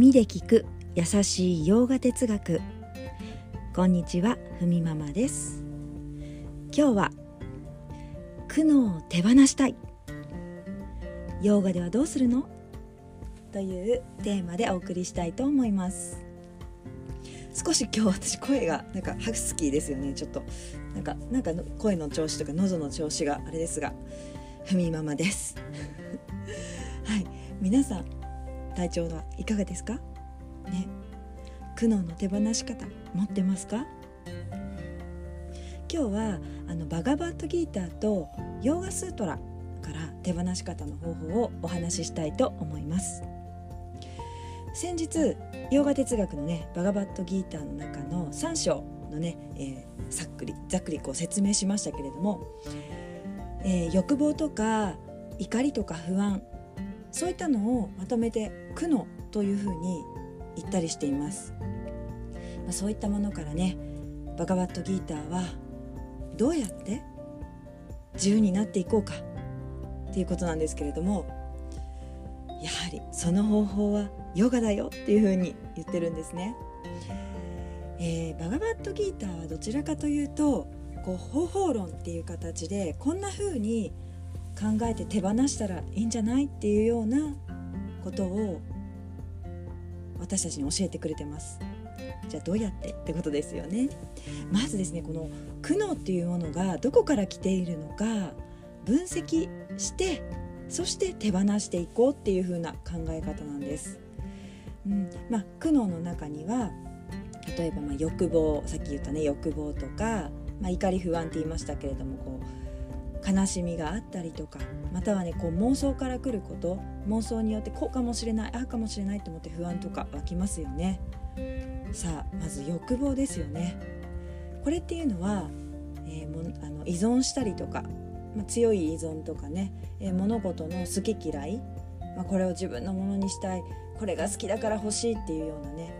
耳で聞く優しい洋画哲学。こんにちはふみママです。今日は苦悩を手放したい。洋画ではどうするの？というテーマでお送りしたいと思います。少し今日私声がなんかハスキーですよね。ちょっとなんかなんか声の調子とか喉の調子があれですがふみママです。はい皆さん体調はいかがですか？ね。苦悩の手放し方持ってますか？今日はあのバガバットギーターとヨーガスートラから手放し方の方法をお話ししたいと思います。先日ヨガ哲学のねバガバットギーターの中の3章のね、えー、さっくりざっくりこう説明しましたけれども、えー、欲望とか怒りとか不安そういったのをまとめて苦悩というふうに言ったりしています、まあ、そういったものからねバガバットギーターはどうやって自由になっていこうかっていうことなんですけれどもやはりその方法はヨガだよっていうふうに言ってるんですね、えー、バガバットギーターはどちらかというとこう方法論っていう形でこんな風に考えて手放したらいいんじゃないっていうようなことを私たちに教えてくれてます。じゃあどうやってってことですよね。まずですねこの苦悩っていうものがどこから来ているのか分析してそして手放していこうっていう風な考え方なんです、うん。まあ、苦悩の中には例えばま欲望さっき言ったね欲望とか、まあ、怒り不安って言いましたけれどもこう悲しみがあったりとかまたはねこう妄想から来ること妄想によってこうかもしれないああかもしれないと思って不安とか湧きますよね。さあまず欲望ですよね。これっていうのは、えー、もあの依存したりとか、まあ、強い依存とかね、えー、物事の好き嫌い、まあ、これを自分のものにしたいこれが好きだから欲しいっていうようなね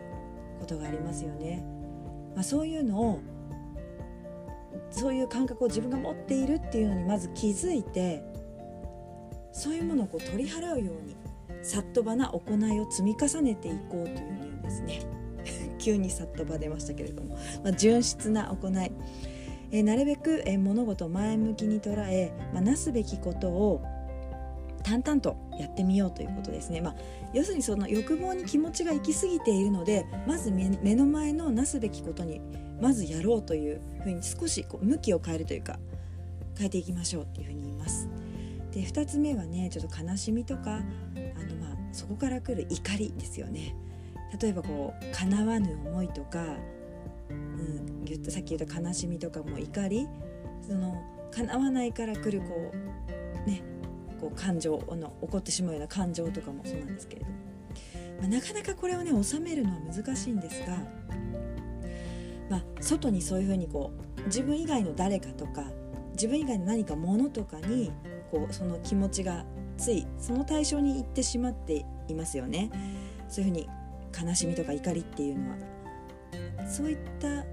ことがありますよね、まあ、そういうのをそういう感覚を自分が持っているっていうのにまず気づいてそういうものをこう取り払うようにさっとばな行いを積み重ねていこうというふうにですね。急にさっとば出ましたけれども、まあ、純粋な行い、えー、なるべく、えー、物事を前向きに捉え、まあ、なすべきことを淡々とやってみようということですね、まあ、要するにその欲望に気持ちが行き過ぎているのでまず目の前のなすべきことにまずやろうというふうに少しこう向きを変えるというか変えていきましょうっていうふうに言います。で2つ目はねちょっと悲しみとかあの、まあ、そこから来る怒りですよね。例えばこう叶わぬ思いとか、うん、言ったさっき言った悲しみとかも怒りその叶わないから来るこうねこう感情の起こってしまうような感情とかもそうなんですけれども、まあ、なかなかこれをね収めるのは難しいんですがまあ、外にそういうふうにこう自分以外の誰かとか自分以外の何かものとかにこうその気持ちがついその対象に行ってしまっていますよね。そういうふうに悲しみとか怒りっていうのはそういった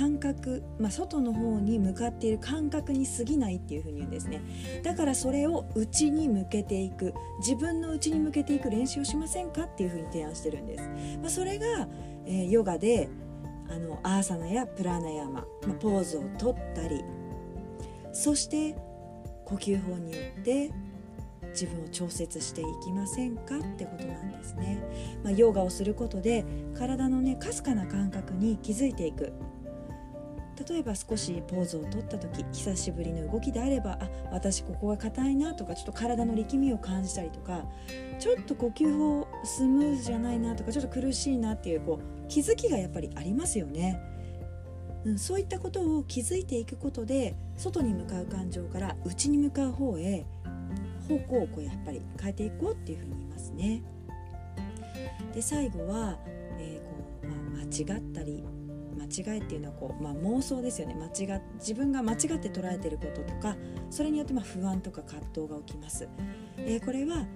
感覚、まあ、外の方に向かっている感覚に過ぎないっていうふうに言うんですね。だからそれを内に向けていく。自分の内に向けていく練習をしませんかっていうふうに提案してるんです、まあ、それが、えー、ヨガであのアーサナやプラナヤマ、まあ、ポーズをとったりそして呼吸法によって自分を調節していきませんかってことなんですね。まあ、ヨガをすることで体のねかすかな感覚に気づいていく。例えば少しポーズをとった時久しぶりの動きであればあ私ここが硬いなとかちょっと体の力みを感じたりとかちょっと呼吸法スムーズじゃないなとかちょっと苦しいなっていうこう気づきがやっぱりありますよね。うん、そういったことを気づいていくことで外に向かう感情から内に向かう方へ方向をこうやっぱり変えていこうっていうふうに言いますね。で最後は、えーこうまあ、間違ったり間違いっていうのはこう、まあ、妄想ですよね間違自分が間違って捉えてることとかそれによってま不安とか葛藤が起きます。えー、これはあの、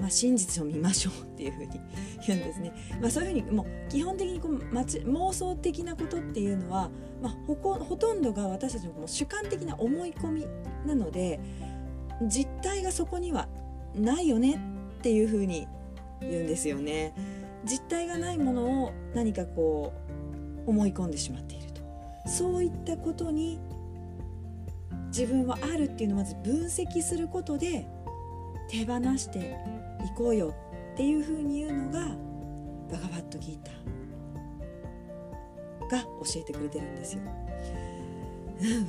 まあ、真実を見ましょうっていうふうに 言うんですね。まあ、そういうふうにもう基本的にこう妄想的なことっていうのは、まあ、ほほとんどが私たちのもう主観的な思い込みなので実態がそこにはないよねっていうふうに言うんですよね実体がないものを何かこう思い込んでしまっていると。そういったことに自分はあるっていうのをまず分析することで手放していこうよっていうふうに言うのがバガバットギーターが教えてくれてるんですよ。わ、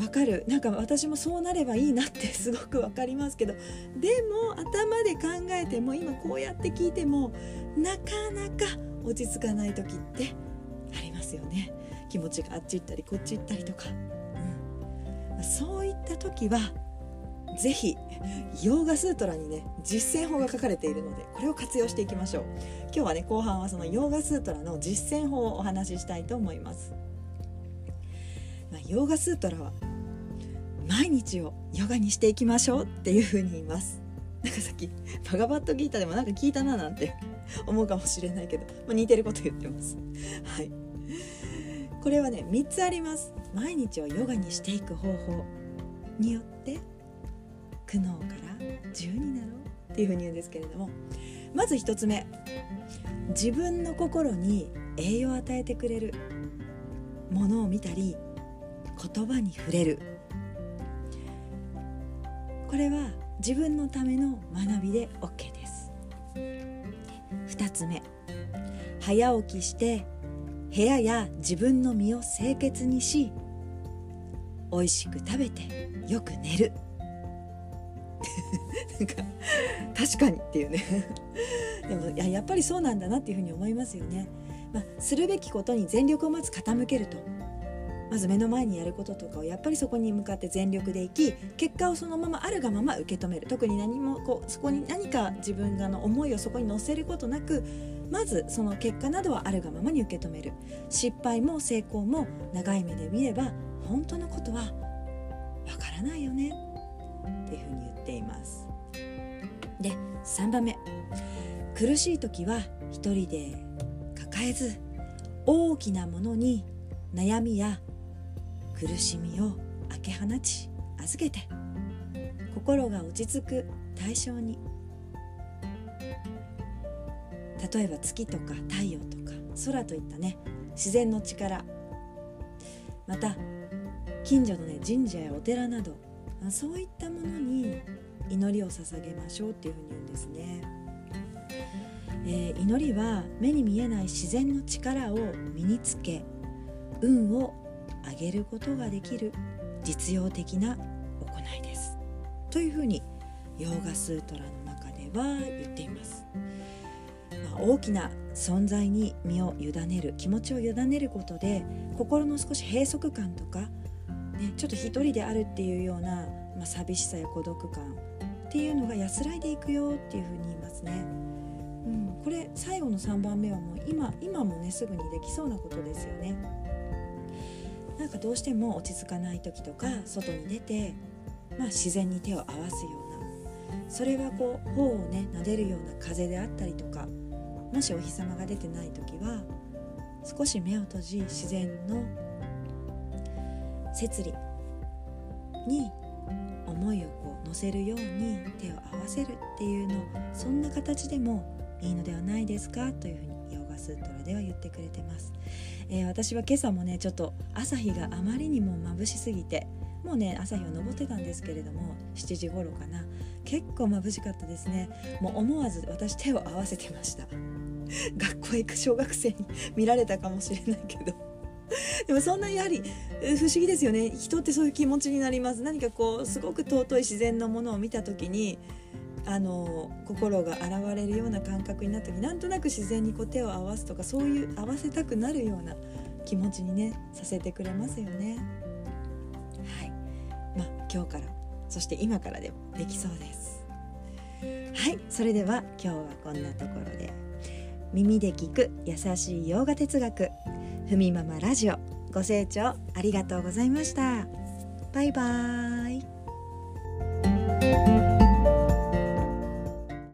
うん、かる。なんか私もそうなればいいなって すごくわかりますけど。でも頭で考えても今こうやって聞いてもなかなか落ち着かない時ってますよね。気持ちがあっち行ったりこっち行ったりとか、うん、そういった時はぜひヨーガスートラにね実践法が書かれているのでこれを活用していきましょう。今日はね後半はそのヨーガスートラの実践法をお話ししたいと思います、まあ、ヨーガスートラは毎日をヨガにしていきましょうっていうふうに言います。なんかさっきバガバットギータでもなんか聞いたななんて思うかもしれないけど、まあ、似てること言ってます。はい。これはね3つあります。毎日をヨガにしていく方法。によって苦悩から自由になろうっていうふうに言うんですけれども。まず1つ目。自分の心に栄養を与えてくれる。ものを見たり言葉に触れる。これは自分のための学びで OK です。2つ目。早起きして部屋や自分の身を清潔にし美味しく食べてよく寝る。なんか確かにっていうね。でもややっぱりそうなんだなっていうふうに思いますよね、まあ、するべきことに全力をまず傾けると。まず目の前にやることとかをやっぱりそこに向かって全力でいき結果をそのままあるがまま受け止める。特に何もこうそこに何か自分がの思いをそこに乗せることなくまずその結果などはあるがままに受け止める。失敗も成功も長い目で見れば本当のことはわからないよね。っていうふうに言っています。で3番目。苦しい時は一人で抱えず大きなものに悩みや苦しみを開け放ち預けて。心が落ち着く対象に。例えば月とか太陽とか空といったね自然の力。また近所のね神社やお寺などそういったものに祈りを捧げましょうっていうふうに言うんですね、えー、祈りは目に見えない自然の力を身につけ運を上げることができる実用的な行いです。というふうにヨーガスートラの中では言っています、大きな存在に身を委ねる気持ちを委ねることで心の少し閉塞感とかね、ちょっと一人であるっていうような、まあ、寂しさや孤独感っていうのが安らいでいくよっていうふうに言いますね。うん、これ最後の3番目はもう今今もねすぐにできそうなことですよね。なんかどうしても落ち着かない時とか外に出て、まあ、自然に手を合わすようなそれはこう頬をね撫でるような風であったりとかもしお日様が出てない時は少し目を閉じ自然の摂理に思いをこう乗せるように手を合わせるっていうのそんな形でもいいのではないですかというふうにヨガスートラでは言ってくれてます、えー、私は今朝もねちょっと朝日があまりにも眩しすぎてもうね朝日は昇ってたんですけれども7時頃かな。結構眩しかったですね。もう思わず私手を合わせてました。学校へ行く小学生に見られたかもしれないけど。でもそんなやはり不思議ですよね。人ってそういう気持ちになります。何かこうすごく尊い自然のものを見た時にあの心が洗われるような感覚になった時なんとなく自然にこう手を合わすとかそういう合わせたくなるような気持ちにねさせてくれますよね。はい。まあ、今日からそして今からでもできそうです。はい。それでは今日はこんなところで。耳で聞く優しい洋画哲学。ふみママラジオ。ご清聴ありがとうございました。バイバーイ。